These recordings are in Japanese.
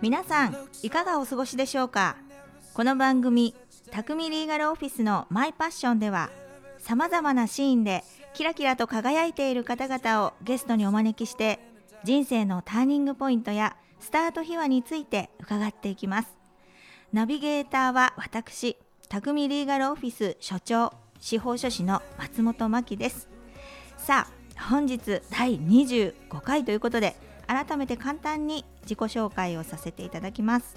皆さんいかがお過ごしでしょうか？この番組「匠リーガルオフィスのマイパッション」ではさまざまなシーンでキラキラと輝いている方々をゲストにお招きして人生のターニングポイントやスタート秘話について伺っていきます。ナビゲーターは私匠リーガルオフィス所長司法書士の松本真希です。さあ本日第25回ということで改めて簡単に自己紹介をさせていただきます。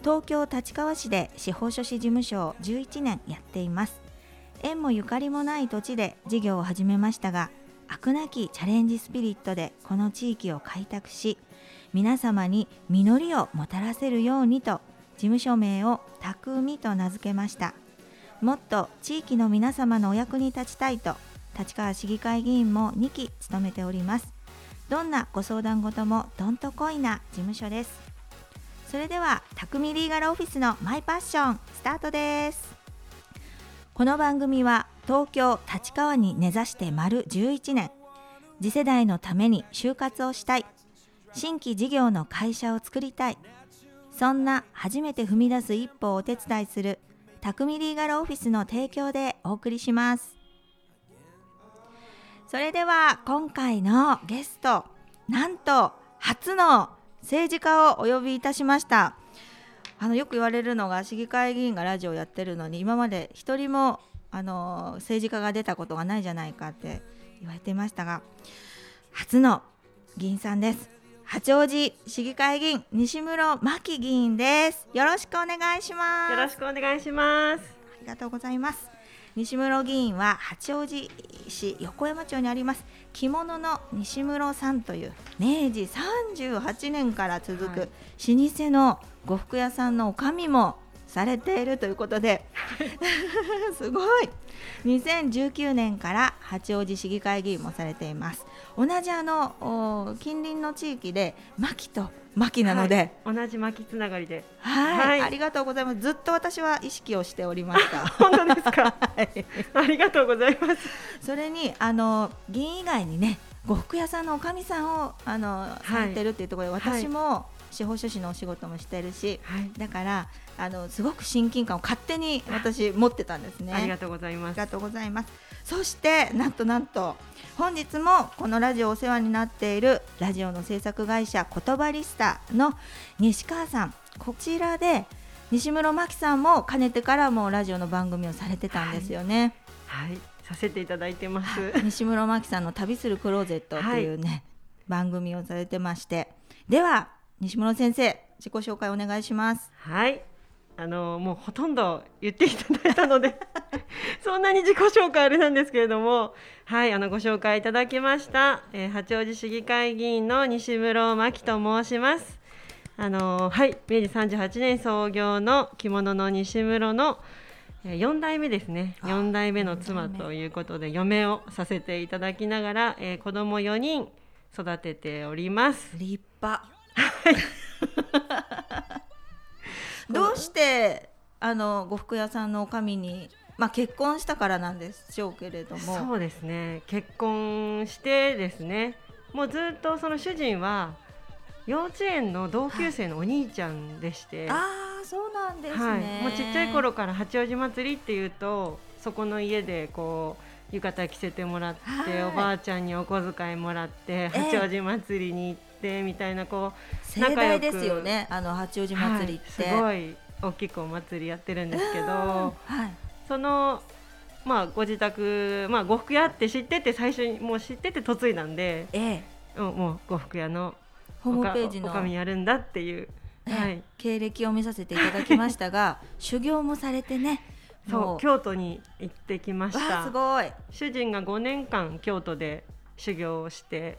東京立川市で司法書士事務所を11年やっています。縁もゆかりもない土地で事業を始めましたが飽くなきチャレンジスピリットでこの地域を開拓し皆様に実りをもたらせるようにと事務所名を「匠」と名付けました。もっと地域の皆様のお役に立ちたいと立川市議会議員も2期務めております。どんなご相談事もどんとこいな事務所です。それでは匠リーガルオフィスのマイパッションスタートです。この番組は東京立川に根ざして丸11年。次世代のために就活をしたい。新規事業の会社を作りたい。そんな初めて踏み出す一歩をお手伝いする匠リーガルオフィスの提供でお送りします。それでは今回のゲストなんと初の政治家をお呼びいたしました。あのよく言われるのが市議会議員がラジオやってるのに今まで一人もあの政治家が出たことがないじゃないかって言われていましたが初の議員さんです。八王子市議会議員西室真紀議員です。よろしくお願いします。よろしくお願いします。ありがとうございます西室議員は八王子市横山町にあります。着物の西室さんという明治38年から続くはい。老舗の呉服屋さんの女将もされているということで すごい。2019年から八王子市議会議員もされています。同じあのお近隣の地域で牧と牧なので、はい。同じ巻きつながりで。はい、はい。ありがとうございます。ずっと私は意識をしておりました 本当ですか？はい。ありがとうございます。それにあの議員以外にね呉服屋さんのおかみさんをあの、されてるっていうところではい。私も司法書士のお仕事もしてるし、はい。だからあのすごく親近感を勝手に私持ってたんですね。ありがとうございます。ありがとうございます。そしてなんとなんと本日もこのラジオお世話になっているラジオの制作会社言葉リスタの西川さんこちらで西室真紀さんもかねてからもうラジオの番組をされてたんですよね。はい。させていただいてます。西室真紀さんの旅するクローゼットっていうね、番組をされてましてでは西室先生自己紹介お願いします。はい。あのもうほとんど言っていただいたので そんなに自己紹介あれなんですけれどもはいあのご紹介いただきました、えー八王子市議会議員の西室真紀と申します。あのはい明治38年創業の着物の西室のえー4代目ですね。あ4代目の妻ということで嫁をさせていただきながら、えー子供4人育てております。立派 どうしてあの呉服屋さんの女将にまあ結婚したからなんでしょうけれども。そうですね。結婚してですね。もうずっとその主人は幼稚園の同級生のお兄ちゃんでして、ああそうなんですね、はい、もうちっちゃい頃から八王子祭りっていうとそこの家でこう浴衣着せてもらって、はい。おばあちゃんにお小遣いもらってえ八王子祭りに行ってみたいなこ盛大ですよね。あの八王子う、祭りって、はい。すごい大きくお祭りやってるんですけど。はい。そのまあご自宅まあ呉服屋って知ってて最初にもう知ってて嫁いだんで、ええ。うん、もう呉服屋のホームページの。おかみやるんだっていう、ねはい、経歴を見させていただきましたが 修行もされてねそもう。京都に行ってきました。すごい。主人が5年間京都で修行をして。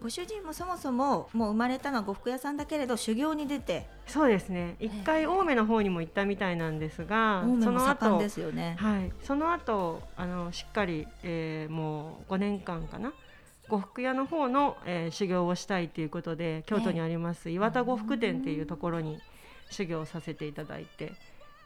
ご主人もそもそももう生まれたのは呉服屋さんだけれど修行に出て。そうですね。一回青梅の方にも行ったみたいなんですが青梅その後ですよね。はい、その後あのしっかり、えーもう5年間かな。呉服屋の方の、えー修行をしたいということで京都にあります岩田呉服店っていうところに修行させていただいて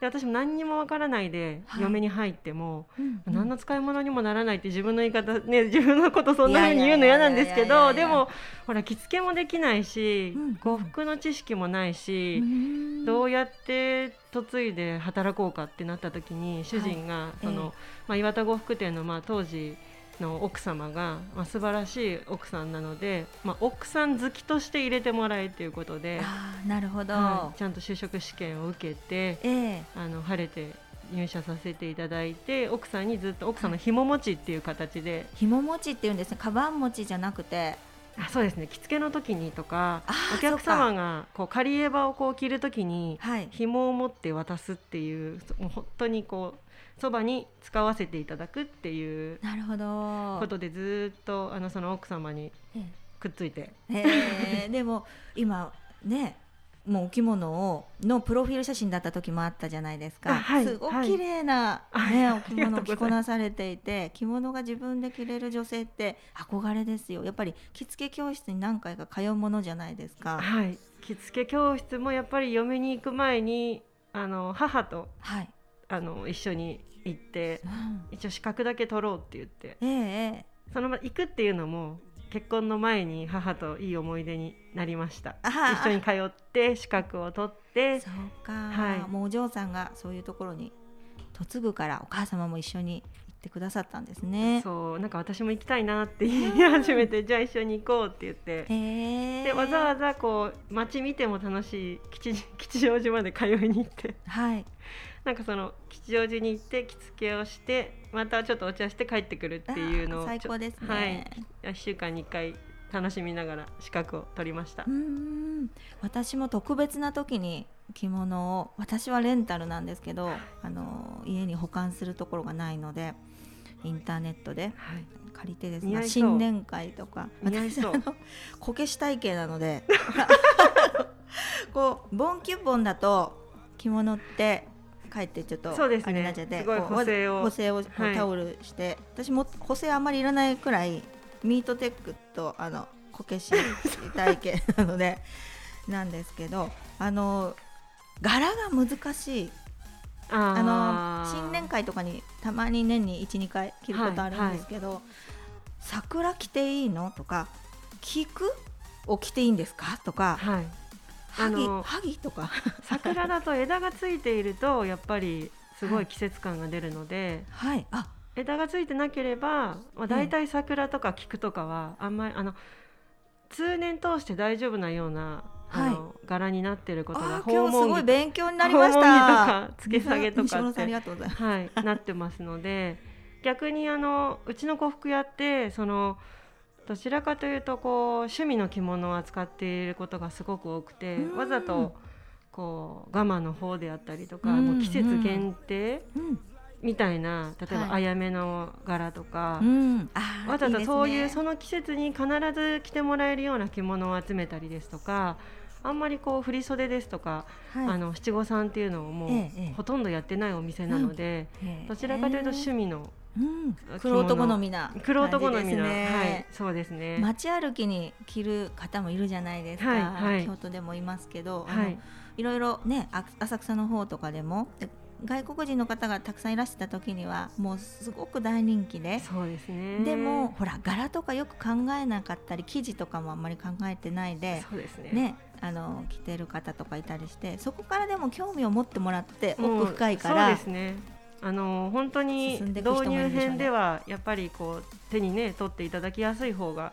で私も何にもわからないではい。嫁に入っても、うん何の使い物にもならないって自分の言い方ね自分のことそんな風に言うの嫌なんですけどでもほら着付けもできないし、うん呉服の知識もないし、うん。どうやって嫁いで働こうかってなった時に主人がその、ええ。まあ、岩田呉服店のまあ当時の奥様が、まあ、素晴らしい奥さんなので、まあ、奥さん好きとして入れてもらえということで、あーなるほど、はいちゃんと就職試験を受けてええ。あの晴れて入社させていただいて奥さんにずっと奥さんの紐持ちっていう形で、紐持ちっていうんですね。カバン持ちじゃなくて。あそうですね。着付けの時にとかお客様がこう仮エバをこう着る時にはい。紐を持って渡すっていうそもう本当にこうそばに使わせていただくっていうなるほど。ことでずっとあのその奥様にえくっついて。ええーでも今ねもうお着物をのプロフィール写真だった時もあったじゃないですか、あはいすごく綺麗な、はいね、あお着物を着こなされていて着物が自分で着れる女性って憧れですよ。やっぱり着付け教室に何回か通うものじゃないですか。はい。着付け教室もやっぱり嫁に行く前にあの母とはい、あの一緒に行ってうん。一応資格だけ取ろうって言って。ええええ。そのまま行くっていうのも結婚の前に母といい思い出になりました。一緒に通って資格を取って。そうか、はい。もうお嬢さんがそういうところに嫁ぐからお母様も一緒に行ってくださったんですね。そう。なんか私も行きたいなって言い始めてじゃあ一緒に行こうって言って。へえ。でわざわざこう街見ても楽しい吉吉祥寺まで通いに行って。はいなんかその吉祥寺に行って着付けをしてまたちょっとお茶して帰ってくるっていうのを最高ですね。はい。1週間に1回楽しみながら資格を取りました。うーん私も特別な時に着物を私はレンタルなんですけどあの家に保管するところがないのでインターネットではい。借りてですね似合い新年会とか私あのこけし体型なので。こうボンキュッボンだと着物ってかえってちょっとそうですね。あれになっちゃってす補正を。補正をタオルして、私も補正あんまりいらないくらいミートテックとあのこけし体型なので なんですけどあの柄が難しい。ああのー新年会とかにたまに年に12回着ることあるんですけど、桜着ていいの？とか菊を着ていいんですか？とかはいあ萩の萩とか。桜だと枝がついているとやっぱりすごい季節感が出るので、はい。あ。枝がついてなければ、まあ、大体桜とか菊とかはあんまりあの通年通して大丈夫なような、あの柄になってることがあ今日すごい着勉強になりまし訪問着とたか付け下げとかって、はい、なってますので逆にあのうちの呉服屋ってそのどちらかというとこう趣味の着物を扱っていることがすごく多くてうん。わざとこうガマの方であったりとか、うん。もう季節限定うん。みたいな例えばはい。あやめの柄とか、わざとそういうその季節に必ず着てもらえるような着物を集めたりですとかあんまりこう振り袖ですとか、はい。あの七五三っていうのをもう、ほとんどやってないお店なので、どちらかというと趣味のうん黒人好みな黒人好みな、はいそうですね。街歩きに着る方もいるじゃないですか、はいはい京都でもいますけど、はいいろいろねあ浅草の方とかでもで外国人の方がたくさんいらしてた時にはもうすごく大人気でそうですね。でもほら柄とかよく考えなかったり生地とかもあんまり考えてないでそうですね。ねあの着てる方とかいたりしてそこからでも興味を持ってもらって奥深いかそうらですね。あの本当に導入編ではやっぱりこう手にね取っていただきやすい方が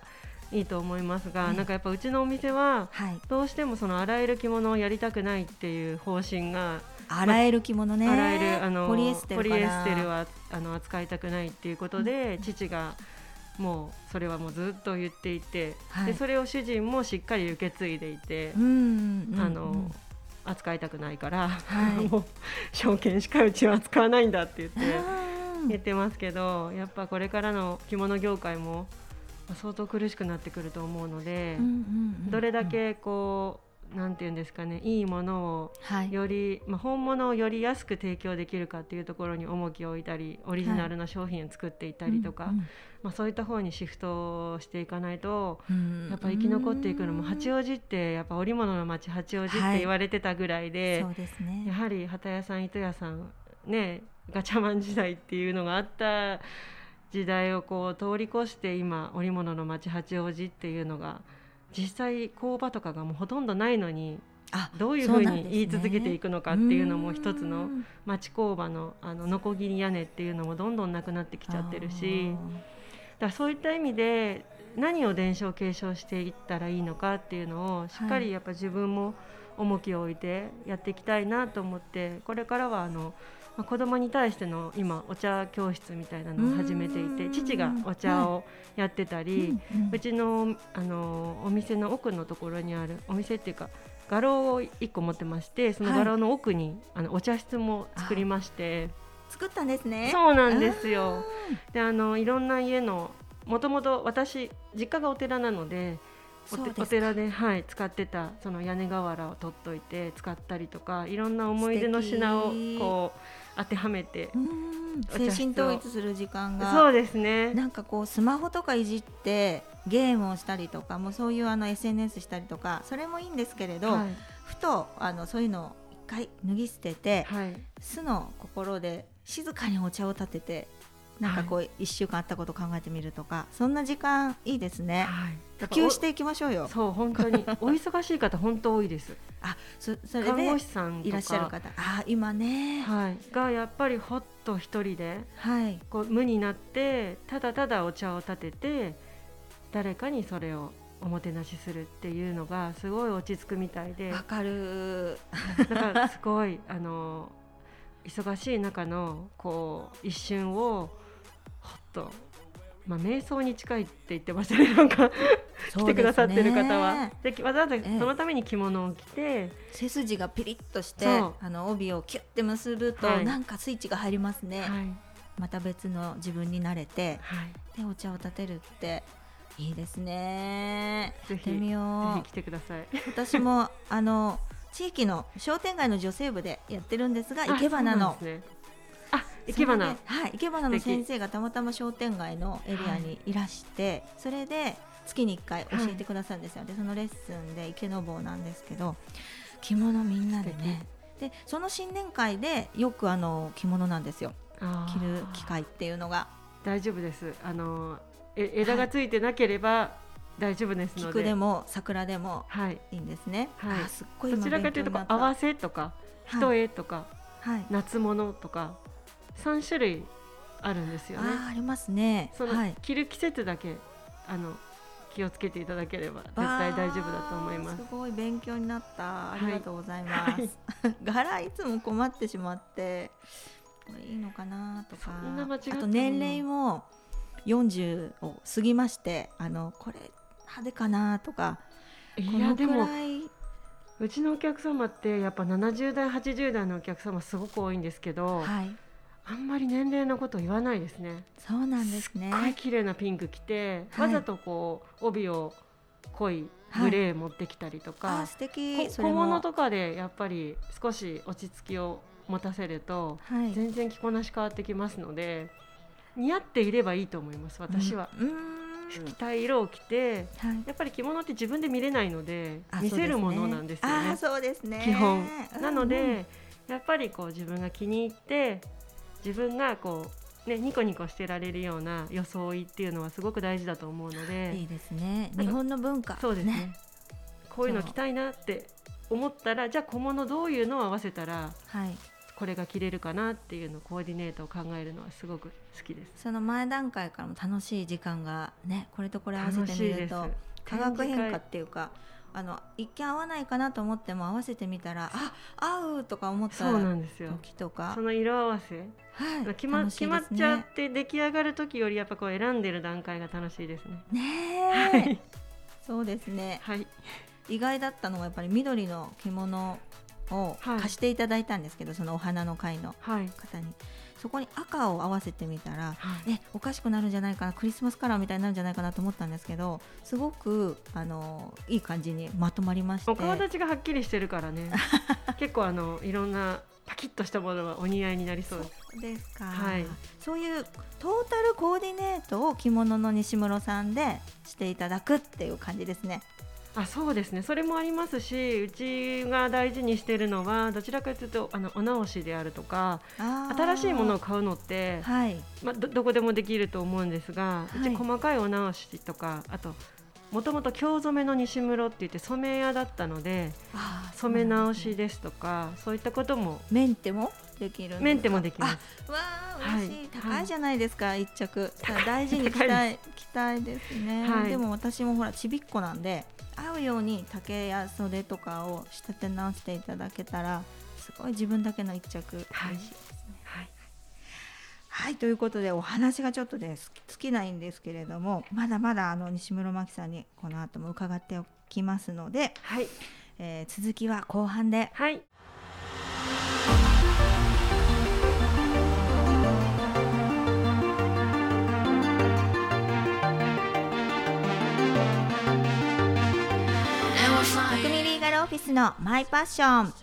いいと思いますが、ええなんかやっぱうちのお店ははい。どうしてもその洗える着物をやりたくないっていう方針が、洗える着物ね。洗えるあのポリエステルかなポリエステルはあの扱いたくないっていうことで、父がもうそれはもうずっと言っていて、はい。でそれを主人もしっかり受け継いでいて、うんうんうん。あの扱いたくないから、はい。もう証券しかうちは扱わないんだって言ってうん言ってますけどやっぱこれからの着物業界もまあ相当苦しくなってくると思うので、どれだけこうなんていうんですかねいいものをはい。より、まあ、本物をより安く提供できるかっていうところに重きを置いたりオリジナルな商品を作っていったりとか、うんまあ、そういった方にシフトしていかないとうん。やっぱ生き残っていくのも八うん。王子ってやっぱ織物の町八王子って言われてたぐらいで、そうですね。やはり旗屋さん糸屋さんねガチャマン時代っていうのがあった時代をこう通り越して今織物の町八王子っていうのが実際工場とかがもうほとんどないのにあどういうふうに言い続けていくのかっていうのも一つのうん。町工場のあのノコギリ屋根っていうのもどんどんなくなってきちゃってるしだそういった意味で何を伝承継承していったらいいのかっていうのをしっかりやっぱ自分も重きを置いてやっていきたいなと思ってこれからはあの、まあ、子供に対しての今お茶教室みたいなのを始めていてうん。父がお茶をやってたり、うちのあのお店の奥のところにあるお店っていうか画廊を1個持ってましてその画廊の奥に、あのお茶室も作りまして作ったんですね。そうなんですよ。であのいろんな家のもともと私実家がお寺なのでお寺で、はい、使ってたその屋根瓦を取っといて使ったりとかいろんな思い出の品をこう当てはめて精神統一する時間がそうですね。なんかこうスマホとかいじってゲームをしたりとかもうそういうあの SNS したりとかそれもいいんですけれど、はい。ふとあのそういうのを一回脱ぎ捨てて、はい。素の心で静かにお茶を立ててなんかこう一週間あったこと考えてみるとかそんな時間いいですね。はい。普及していきましょうよ。そう本当に。お忙しい方本当多いです。あそそれ看護で師さんとか。いらっしゃる方。あ今ね。はい、がやっぱりほっと一人ではい。こう無になってただただお茶を立てて誰かにそれをおもてなしするっていうのがすごい落ち着くみたいで。わかるだ からすごいあの忙しい中のこう一瞬をほっと、まあ、瞑想に近いって言ってましたね。なんか来てくださってる方は。でわざわざええ。そのために着物を着て、背筋がピリッとしてあの帯をキュッて結ぶと、はい。なんかスイッチが入りますね、はい。また別の自分になれてはい、でお茶を立てるっていいですね。ぜひやってみよう。ぜひ来てください。私もあの地域の商店街の女性部でやってるんですが生け花あの。そうなんですね。あ生け花。それではい生け花の素敵。先生がたまたま商店街のエリアにいらして、それで月に1回教えてくださるんですよ、でそのレッスンで池の坊なんですけど着物みんなでね。でその新年会でよくあの着物なんですよ。着る機会っていうのが。大丈夫です。あのえ枝がついてなければ大丈夫ですので、菊でも桜でもはい。いいんですね、はい。あすっごいど今ちらかというとこう合わせとか一重とか、はい、夏物とか三種類あるんですよね。ありますね。その、はい。着る季節だけあの気をつけていただければ絶対大丈夫だと思います。すごい勉強になった。あはい。りがとうございます、はい。柄いつも困ってしまってこれいいのかなとか。そんな間違ったものあと年齢も40を過ぎましてあのこれ派手かなとかいこのくやでもらいうちのお客様ってやっぱ70代80代のお客様すごく多いんですけど、はい。あんまり年齢のこと言わないですね。そうなんですね。すっごい綺麗なピンク着て、はい。わざとこう帯を濃いグレー持ってきたりとあかー、素敵。小物とかでやっぱり少し落ち着きを持たせるとはい。全然着こなし変わってきますので似合っていればいいと思います私は、うん着たい色を着てはい。やっぱり着物って自分で見れないのであ見せるものなんですよね。そうですね。基本。うんなので、やっぱりこう自分が気に入って自分がこうねニコニコしてられるような装いっていうのはすごく大事だと思うのでいいですね。日本の文化。そうですね。こういうの着たいなって思ったらじゃあ小物どういうのを合わせたらはいこれが着れるかなっていうのをコーディネートを考えるのはすごく好きです。その前段階からも楽しい時間がねこれとこれ合わせてみると化学変化展っていうかあの一見合わないかなと思っても合わせてみたらあ合うとか思った示会そうなんですよ。時とか。その色合わせはい。決ま楽しい決まっちゃって出来上がる時よりやっぱこう選んでる段階が楽しいですね。ねえ、はい、そうですね。はい、意外だったのがやっぱり緑の着物をはい。貸していただいたんですけど、そのお花の会のはい、方にそこに赤を合わせてみたら、はい。えおかしくなるんじゃないかなクリスマスカラーみたいになるんじゃないかなと思ったんですけどすごくあのいい感じにまとまりまして。お顔立ちがはっきりしてるからね。結構あのいろんなパキッとしたものはお似合いになりそう。ですそうですか、はい。そういうトータルコーディネートを着物の西室さんでしていただくっていう感じですね。あそうですね。それもありますしうちが大事にしているのはどちらかというとあのお直しであるとか新しいものを買うのって、はい。まあ、どどこでもできると思うんですが、うちはい細かいお直しとかあともともと京染めの西室って言って染め屋だったので染め直しですとかそういったこともメンテもできるメンテもできます。あわあはい嬉しい、はい。高いじゃないですか、一着。高い。大事に着高たい着たいですね、はい。でも私もほらちびっこなんで合うように丈や袖とかを仕立て直していただけたらすごい自分だけの一着。嬉しいはいですね。はい。はいということでお話がちょっとねす尽きないんですけれどもまだまだあの西室真希さんにこの後も伺っておきますので、はい。えー続きは後半で。はいフィスのマイパッション。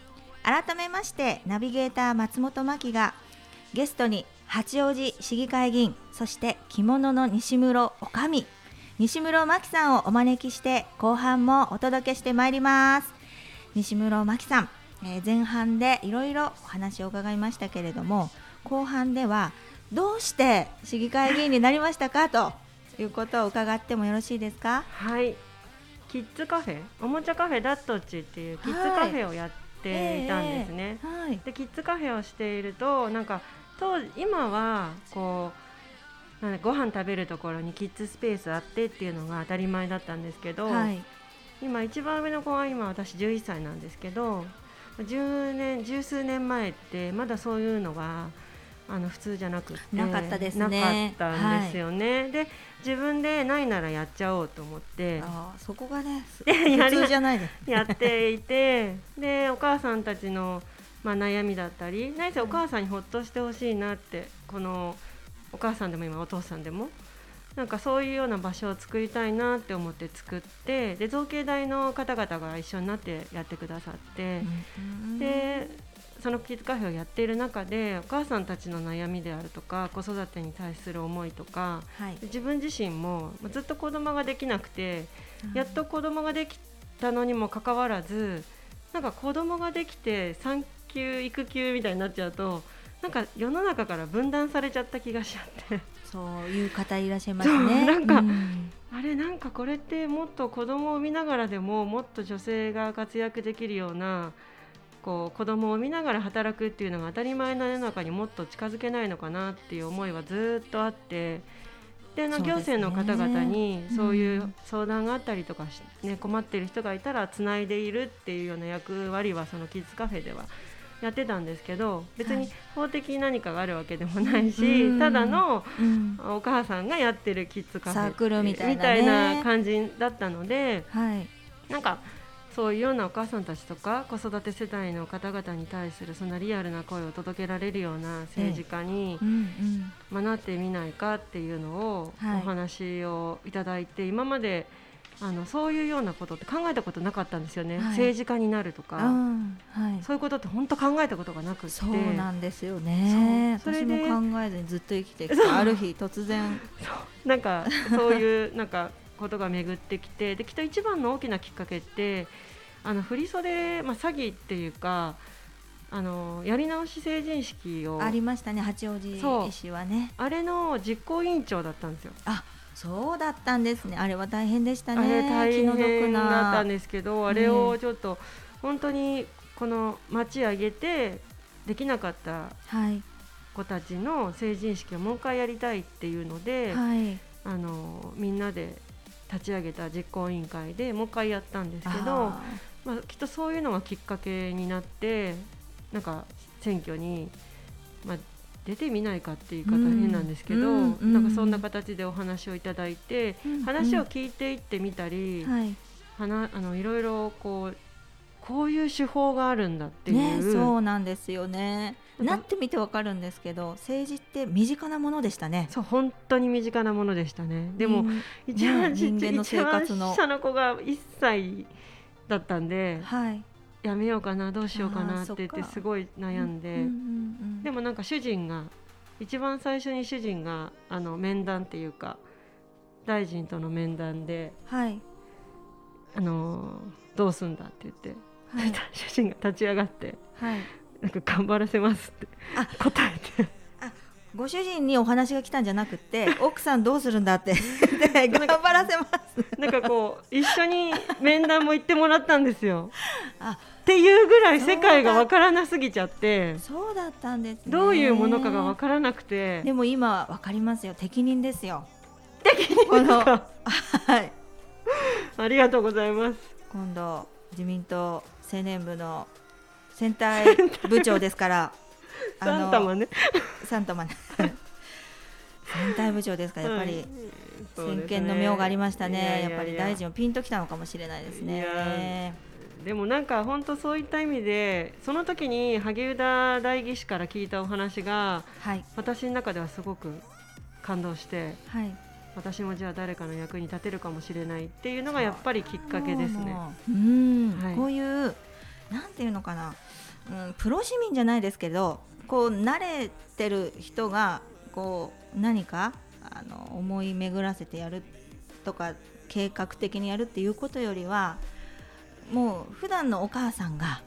改めましてナビゲーター松本真希がゲストに八王子市議会議員そして着物の西室おかみ西室真希さんをお招きして後半もお届けしてまいります。西室真希さん、えー前半でいろいろお話を伺いましたけれども後半ではどうして市議会議員になりましたか？ということを伺ってもよろしいですか？はい。キッズカフェ？おもちゃカフェダットッチっていうキッズカフェをやっていたんですね、はい。でキッズカフェをしているとなんか当時今はこうなんだご飯食べるところにキッズスペースあってっていうのが当たり前だったんですけど、はい。今一番上の子は今私11歳なんですけど10年十数年前ってまだそういうのはあの普通じゃなくってなかったですね。なかったんですよね、で自分でないならやっちゃおうと思って。あーそこがね 普通じゃないです。やっていてでお母さんたちの、まあ、悩みだったり何せお母さんにほっとしてほしいなってこのお母さんでも今お父さんでもなんかそういうような場所を作りたいなって思って作ってで造形大の方々が一緒になってやってくださって、でそのキッズカフェをやっている中でお母さんたちの悩みであるとか子育てに対する思いとかはい。自分自身もまあずっと子供ができなくてやっと子供ができたのにもかかわらずなんか子供ができて産休育休みたいになっちゃうとなんか世の中から分断されちゃった気がしちゃって。そういう方いらっしゃいますね。なんかうん。あれなんかこれってもっと子供を産みながらでももっと女性が活躍できるようなこう子供を産みながら働くっていうのが当たり前な世の中にもっと近づけないのかなっていう思いはずっとあってであの行政の方々にそういううん相談があったりとかし、ね、困っている人がいたらつないでいるっていうような役割はそのキッズカフェではやってたんですけど別にはい。法的に何かがあるわけでもないし、うん。ただのうん。お母さんがやってるキッズカフェみたいな感じだったのではい。なんかそういうようなお母さんたちとか子育て世代の方々に対するそんなリアルな声を届けられるような政治家にうんうん。学ってみないかっていうのをはい。お話をいただいて今まであのそういうようなことって考えたことなかったんですよね、はい。政治家になるとあかーはい。そういうことって本当考えたことがなくって。そうなんですよね。それも考えずにずっと生きてきてある日突然。なんかそういうなんかことが巡ってきてできっと一番の大きなきっかけってあの振り袖、まあ、詐欺っていうかあのやり直し成人式をありましたね八王子医師はね。あれの実行委員長だったんですよ。そうだったんですね。あれは大変でしたね。あれ大変だったなんですけどあれをちょっと本当にこの町上げてできなかったはい。子たちの成人式をもう一回やりたいっていうので、はい。あのみんなで立ち上げた実行委員会でもう一回やったんですけど。あまあ、きっとそういうのがきっかけになってなんか選挙に、まあ、出てみないかっていう言い方うん。変なんですけど、うんうんなんかそんな形でお話をいただいて、ー話を聞いていってみたり、うんはい。はなあのいろいろこうこういう手法があるんだっていう、ねそうなんですよね。なってみてわかるんですけど政治って身近なものでしたね。そう本当に身近なものでしたね。でも、一番、ね、人間の生活の。下の子が1歳だったんで、はい、やめようかなどうしようかなって言ってすごい悩んで、うんうんうん。でもなんか主人が一番最初に主人があの面談っていうか大臣との面談ではい。あのどうすんだって言って、はい。主人が立ち上がってはい。なんか頑張らせますってあ答えてご主人にお話が来たんじゃなくて 奥さんどうするんだって で頑張らせます。なんかこう一緒に面談も行ってもらったんですよ。あっていうぐらい世界がわからなすぎちゃって。そうだったんですね。どういうものかがわからなくて。でも今わかりますよ。適任ですよ。適任か？はい。ありがとうございます。今度自民党青年部の選対部長ですから サンタマね。サンタマン選対部長ですからやっぱり、先見の明がありましたね。いやっぱり大臣もピンときたのかもしれないですね。でもなんか本当そういった意味でその時に萩生田代議士から聞いたお話がはい。私の中ではすごく感動してはい。私もじゃあ誰かの役に立てるかもしれないっていうのがやっぱりきっかけですね。うん、はい。こういうなんていうのかな、うん、プロ市民じゃないですけどこう慣れてる人がこう何かあの思い巡らせてやるとか計画的にやるっていうことよりはもう普段のお母さんが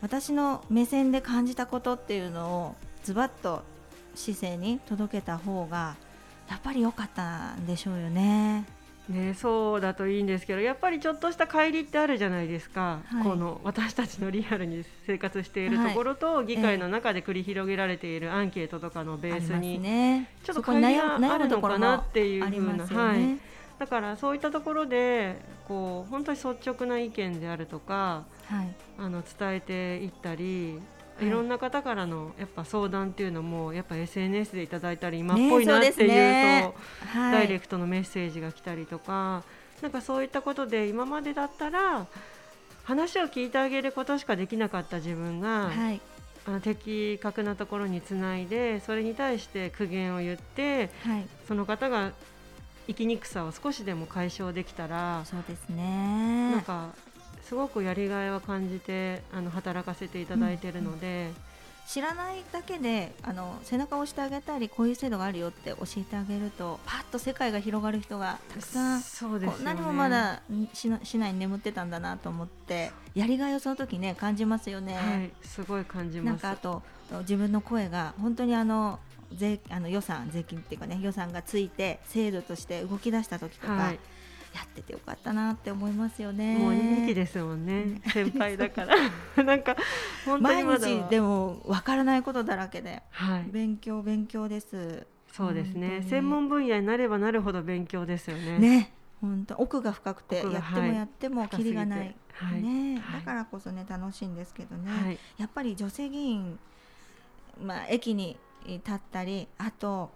私の目線で感じたことっていうのをズバッと市政に届けた方がやっぱり良かったんでしょうよね。ね、そうだといいんですけどやっぱりちょっとした乖離ってあるじゃないですか、はい。この私たちのリアルに生活しているはいところと、議会の中で繰り広げられているアンケートとかのベースに、ね。ちょっと乖離があるのかなっていうふうな、ますよはい。ね。、だからそういったところでこう本当に率直な意見であるとかはい、あの伝えていったり、いい、ろんな方からのやっぱ相談っていうのもやっぱ SNS でいただいたり今っねぽいなっていうとはい、ダイレクトのメッセージが来たりとか、なんかそういったことで今までだったら話を聞いてあげることしかできなかった自分が、はい、あの的確なところにつないでそれに対して苦言を言ってはい、その方が生きにくさを少しでも解消できたら、そうですなんね。かすごくやりがいは感じてあの働かせていただいているので、知らないだけであの背中を押してあげたりこういう制度があるよって教えてあげるとパッと世界が広がる人がたくさんそうですよねこんなにもまだ市内に眠ってたんだなと思ってやりがいをその時ね感じますよね。はい、すごい感じます。なんかあと自分の声が本当にあの税あの予算税金っていうかね予算がついて制度として動き出した時とか、はいやっててよかったなって思いますよね。もう2期ですもんね、先輩だから。なんか毎日でもわからないことだらけで。はい、勉強勉強です。そうですね。専門分野になればなるほど勉強ですよね。ね。本当。奥が深くてやってもはいやってもキリがない、深すぎて。ね。はい。だからこそね楽しいんですけどね、はい、やっぱり女性議員、まあ、駅に立ったりあと、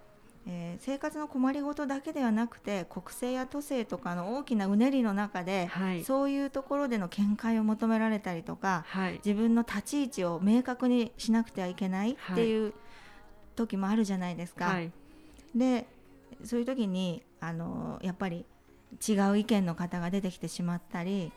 えー生活の困りごとだけではなくて国政や都政とかの大きなうねりの中で、はい、そういうところでの見解を求められたりとかはい、自分の立ち位置を明確にしなくてはいけないっていう時もあるじゃないですか。はい、でそういう時にあのやっぱり違う意見の方が出てきてしまったり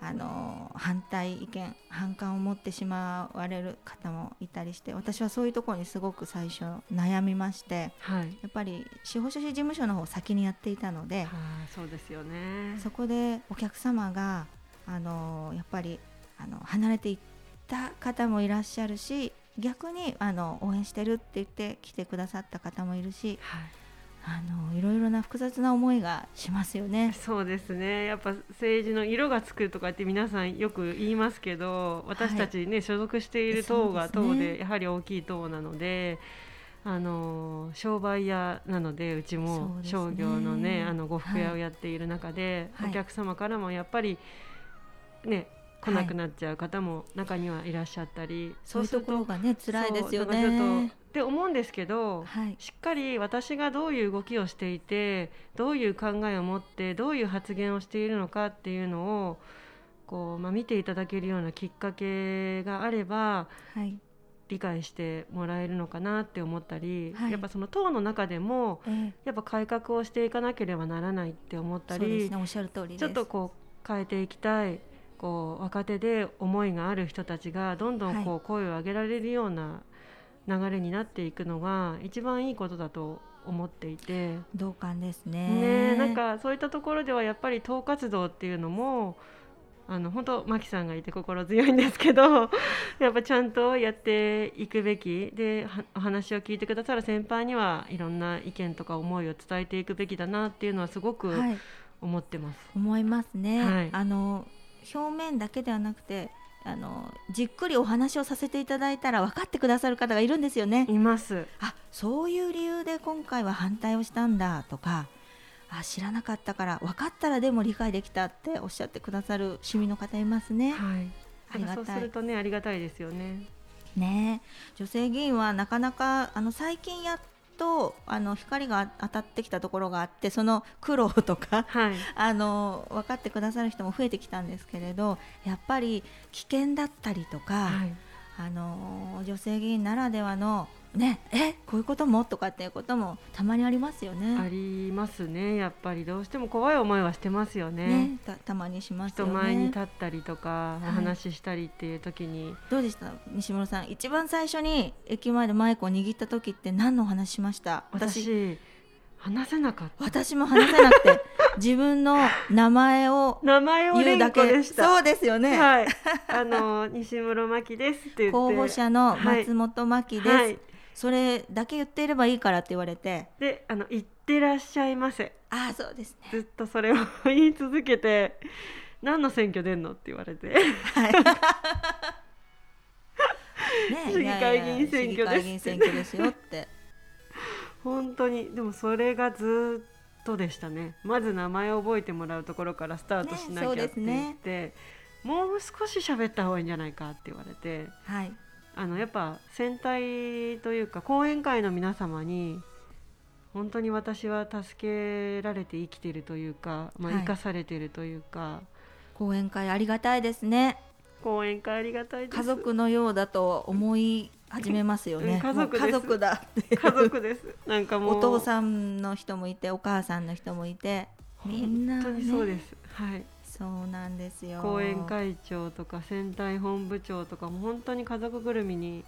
あの反対意見反感を持ってしまわれる方もいたりして私はそういうところにすごく最初悩みましてはい、やっぱり司法書士事務所の方を先にやっていたのであーそうですよね。そこでお客様があのやっぱりあの離れていった方もいらっしゃるし逆にあの応援してるって言って来てくださった方もいるしはい、あのいろいろな複雑な思いがしますよね。そうですね。やっぱ政治の色がつくとかって皆さんよく言いますけど、私たちね、所属している党が党でやはり大きい党なので。あの商売屋なのでうちも商業のねあの呉服屋をやっている中で、はいお客様からもやっぱりね来なくなっちゃう方も中にはいらっしゃったり、そういうところががね辛いですよねと。って思うんですけど、はい。しっかり私がどういう動きをしていてどういう考えを持ってどういう発言をしているのかっていうのをこう、まあ、見ていただけるようなきっかけがあればはい。理解してもらえるのかなって思ったり、はい。やっぱその党の中でもええやっぱ改革をしていかなければならないって思ったり、そうですねおっしゃる通りです。ちょっとこう変えていきたいこう若手で思いがある人たちがどんどんこう声を上げられるような流れになっていくのが一番いいことだと思っていて。同感ですね。ね、なんかそういったところではやっぱり党活動っていうのもあの本当マキさんがいて心強いんですけど やっぱちゃんとやっていくべき。ではお話を聞いてくださる先輩にはいろんな意見とか思いを伝えていくべきだなっていうのはすごくはい。思ってます。思いますね、はい。あの表面だけではなくてあのじっくりお話をさせていただいたら分かってくださる方がいるんですよね。いますあそういう理由で今回は反対をしたんだとかあ知らなかったから分かったらでも理解できたっておっしゃってくださる市民の方いますね。はいありがたいそうするとねありがたいですよね。ねえ女性議員はなかなかあの最近やっとあの光が当たってきたところがあってその苦労とかはい。あの分かってくださる人も増えてきたんですけれどやっぱり危険だったりとか、はい。あの女性議員ならではのねえこういうこともとかっていうこともたまにありますよあね。りますね。やっぱりどうしても怖い思いはしてますよね。ねたたまにしますよ人前にね立。ったりとか、はい。お話ししたりっていう時に。どうでした？西村さん一番最初に駅前でマイクを握った時って何のお話しました？私話せなかった。私も話せなくて 自分の名前を名前を連言うだけ。呼でしたそうですよね、はい。あの西室真希ですって言って。候補者の松本真希です、はいそれだけ言っていればいいからって言われて。であの行ってらっしゃいませ。ああそうですね。ずっとそれを言い続けて何の選挙出んの？って言われて。ね市議会議員選挙です。市議会議員選挙ですよって。本当にでもそれがずっとでしたね。まず名前を覚えてもらうところからスタートしなきゃって言ですね。って、もう少し喋った方がいいんじゃないかって言われて。はいあのやっぱ選対というか講演会の皆様に本当に私は助けられて生きているというか、まあ、はい生かされているというか、講演会ありがたいですね。講演会ありがたいです。家族のようだと思い始めますよね。うん家族家族だって。家族です。なんかもう。お父さんの人もいてお母さんの人もいて。みんな、ね、本当にそうです、はいそうなんですよ。講演会長とか選対本部長とかも本当に家族ぐるみに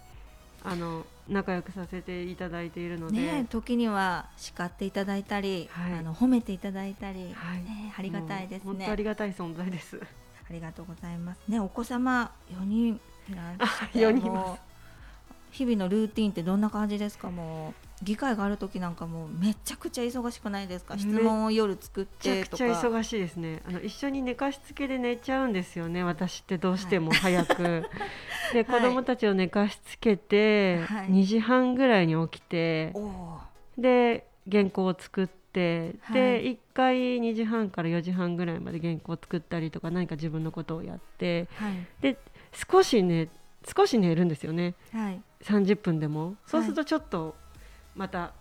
あの仲良くさせていただいているので、ね時には叱っていただいたり、はい。あの褒めていただいたり、はい。ねありがたいですもう本ね当ありがたい存在です。ありがとうございます。ねお子様4人いらっしゃってあ4人いもうます日々のルーティンってどんな感じですか？もう議会がある時なんかもうめちゃくちゃ忙しくないですか？め質問を夜作っめちゃくちゃてとか忙しいですね。あの一緒に寝かしつけで寝ちゃうんですよね。私ってどうしても早く。で子供たちを寝かしつけて、はい2時半ぐらいに起きて、おおで原稿を作って、はいで1回2時半から4時半ぐらいまで原稿を作ったりとか何か自分のことをやって、はいで少しね少し寝るんですよね。はい30分でも。そうするとちょっとまた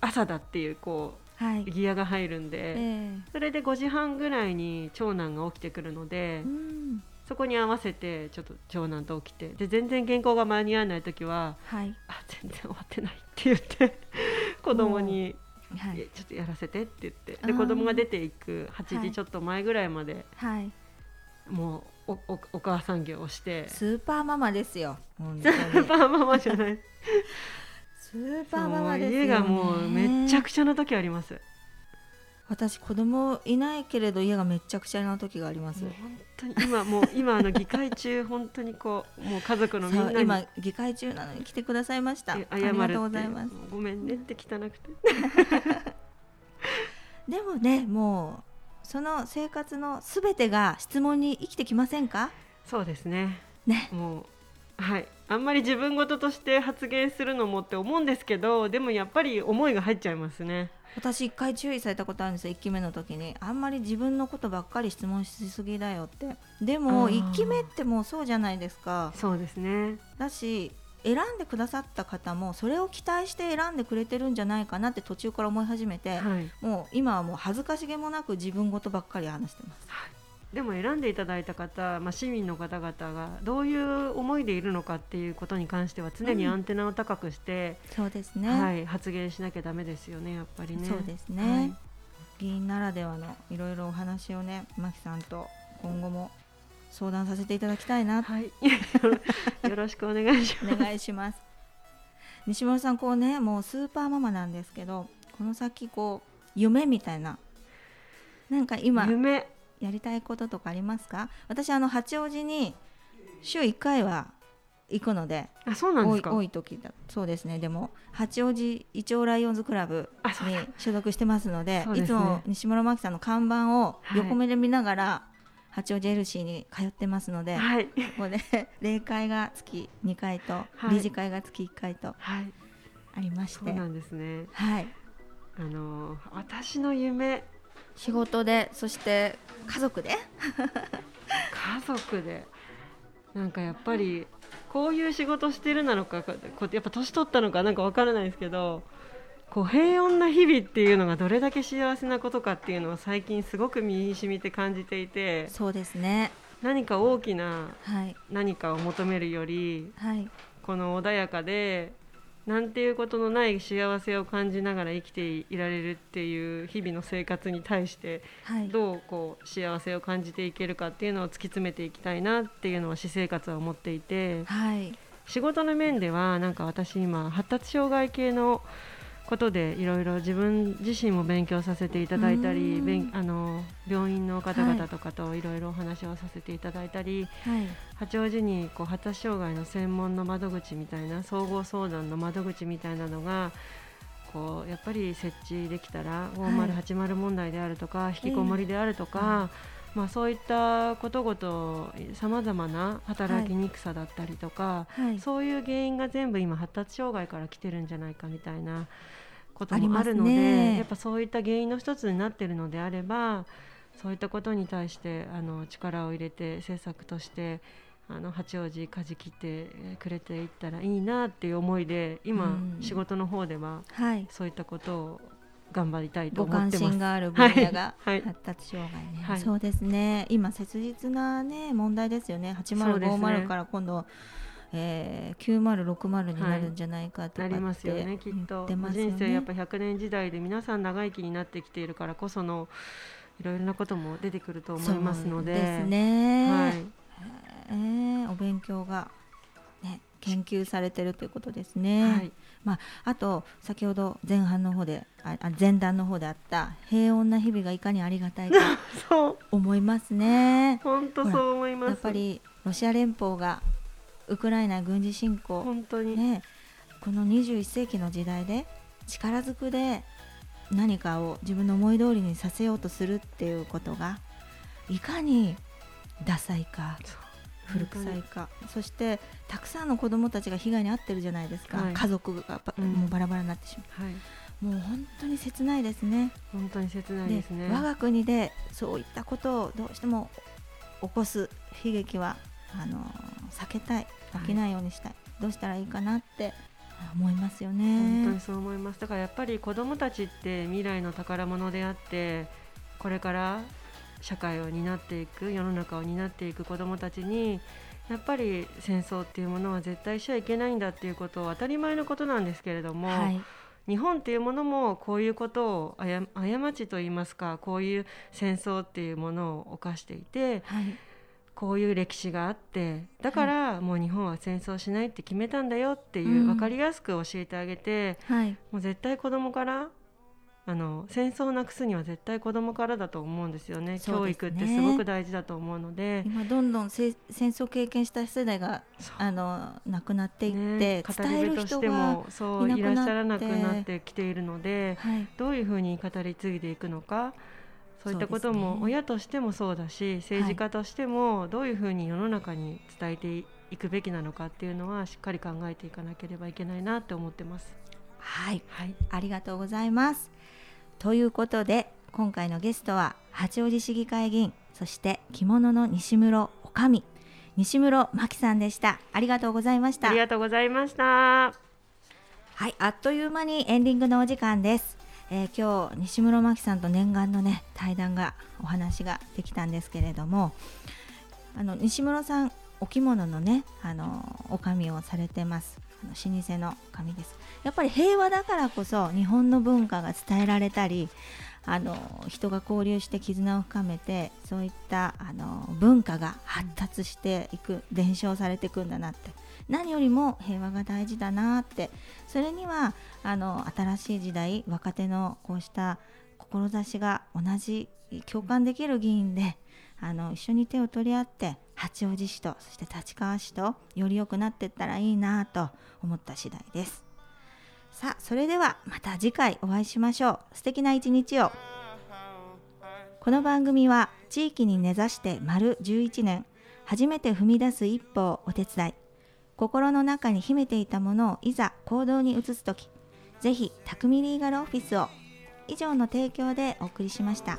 朝だっていうこはい。うギアが入るんで。えそれで5時半ぐらいに長男が起きてくるのでえうん。そこに合わせてちょっと長男と起きてで全然原稿が間に合わない時ははい「あ全然終わってない」って言って 子供にはい。えちょっとやらせてって言ってで子供が出ていく8はい。時ちょっと前ぐらいまではい。もうおおお母さん業をして。スーパーママですよ本 スーパーママじゃないスーパーママですよね家がもうめっちゃくちゃな時あります。私子供いないけれど家がめっちゃくちゃな時があります。本当に今もう今あの議会中本当にこうもう家族のみんなに。今議会中なのに来てくださいました。あえりがとうございます。ごめんねって汚くて。でもねもうその生活のすべてが質問に生きてきませんか？そうですね。ね。もうはいあんまり自分事として発言するのもって思うんですけどでもやっぱり思いが入っちゃいますね。私一回注意されたことあるんですよ1期目の時に。あんまり自分のことばっかり質問しすぎだよって。でもあー。1期目ってもうそうじゃないですか。そうですね。だし選んでくださった方もそれを期待して選んでくれてるんじゃないかなって途中から思い始めて、はい。もう今はもう恥ずかしげもなく自分事ばっかり話してますでも選んでいただいた方、まあ、市民の方々がどういう思いでいるのかっていうことに関しては常にアンテナを高くして、そうですね、はい、発言しなきゃだめですよねやっぱりね。そうですね、はい。議員ならではのいろいろお話をね牧さんと今後も相談させていただきたいな。はい、よろしくお願いします。お願いします。西村さんこうねもうスーパーママなんですけどこの先こう夢みたいななんか今夢やりたいこととかありますか？私あの八王子に週1回は行くのであそうなんですか？多い時だ。そうですね。でも八王子イチョウライオンズクラブに所属してますのでね。いつも西村真紀さんの看板をはい。横目で見ながら、八王子エルシーに通ってますので、はい。ここで例会が月2回と、はい。理事会が月1回とはい。ありまして。そうなんですね。はい。あの私の夢仕事でそして家族で。家族で？なんかやっぱりこういう仕事してるなのかこうやっぱ年取ったのかなんかわからないですけどこう平穏な日々っていうのがどれだけ幸せなことかっていうのを最近すごく身に染みて感じていてそうですね。何か大きなはい。何かを求めるよりはい。この穏やかでなんていうことのない幸せを感じながら生きていられるっていう日々の生活に対してはい。どうこう幸せを感じていけるかっていうのを突き詰めていきたいなっていうのは私生活は思っていてはい。仕事の面ではなんか私今発達障害系のことでいろいろ自分自身も勉強させていただいたうりあの病院の方々とかとい。ろいろお話をさせていただいたり、はい。八王子にこう発達障害の専門の窓口みたいな総合相談の窓口みたいなのがこうやっぱり設置できたら5080問題であるとか、引きこもりであるとか、まあ、そういったことごとさまざまな働きにくさだったりとか、はい。そういう原因が全部今発達障害から来てるんじゃないかみたいなこともあるので、ね。やっぱそういった原因の一つになってるのであればそういったことに対してあの力を入れて政策としてあの八王子舵切ってくれていったらいいなっていう思いで今、うん。仕事の方でははい。そういったことを頑張りたいとご思ってます。関心がある分野がはい。はい。発達障害ね、はい。そうですね。今切実なね問題ですよね。そうですね。8050から今度、えー、9060になるんじゃないかとかってなりますよねきっと、ね。人生やっぱ100年時代で皆さん長生きになってきているからこそのいろいろなことも出てくると思いますので。ですね、はい、えーお勉強が、ね、研究されてるということですね、はい、まあ、あと先ほど前半の方でああ前段の方であった平穏な日々がいかにありがたいか そう。思いますね。本当そう思います。やっぱりロシア連邦がウクライナ軍事侵攻、本当に、ね、この21世紀の時代で力ずくで何かを自分の思い通りにさせようとするっていうことがいかにダサいか古臭いか。そしてたくさんの子どもたちが被害に遭ってるじゃないですか、はい。家族がば、うん。もうバラバラになってしまはい、うもう本当に切ないですね。本当に切ないでですね。我が国でそういったことをどうしても起こす悲劇はあの避けたい。起きないようにしたい、どうしたらいいかなって思いますよ本当にね。そう思います。だからやっぱり子どもたちって未来の宝物であってこれから社会を担っていく世の中を担っていく子どもたちにやっぱり戦争っていうものは絶対しちゃいけないんだっていうことを当たり前のことなんですけれども、はい、日本っていうものもこういうことをあや過ちといいますかこういう戦争っていうものを犯していてはい、こういう歴史があってだからもう日本は戦争しないって決めたんだよっていう、うん。分かりやすく教えてあげてはい、もう絶対子供からあの戦争をなくすには絶対子供からだと思うんですよね。ね。教育ってすごく大事だと思うので。今どんどんせ戦争経験した世代があの亡くなっていって、ね。語り部としてもそういなくなって。いらっしゃらなくなってきているのではい、どういうふうに語り継いでいくのかそういったことも親としてもそうだし政治家としてもどういうふうに世の中に伝えていくべきなのかっていうのはしっかり考えていかなければいけないなって思ってます。はい、はい、ありがとうございます。ということで今回のゲストは八王子市議会議員そして着物の西室おかみ西室真紀さんでした。ありがとうございましたあり。がとうございました。はい、あっという間にエンディングのお時間です。えー、今日西室真紀さんと念願のね対談がお話ができたんですけれどもあの西室さんお着物のねあのお髪をされてますあの老舗の髪です。やっぱり平和だからこそ日本の文化が伝えられたりあの人が交流して絆を深めてそういったあの文化が発達していく伝承されていくんだなって。何よりも平和が大事だなって。それにはあの新しい時代若手のこうした志が同じ共感できる議員であの一緒に手を取り合って八王子市とそして立川市とより良くなっていったらいいなと思った次第です。さあそれではまた次回お会いしましょう素敵な一日をこの番組は地域に根ざして丸11年初めて踏み出す一歩をお手伝い心の中に秘めていたものをいざ行動に移す時ぜひ匠リーガルオフィスを以上の提供でお送りしました。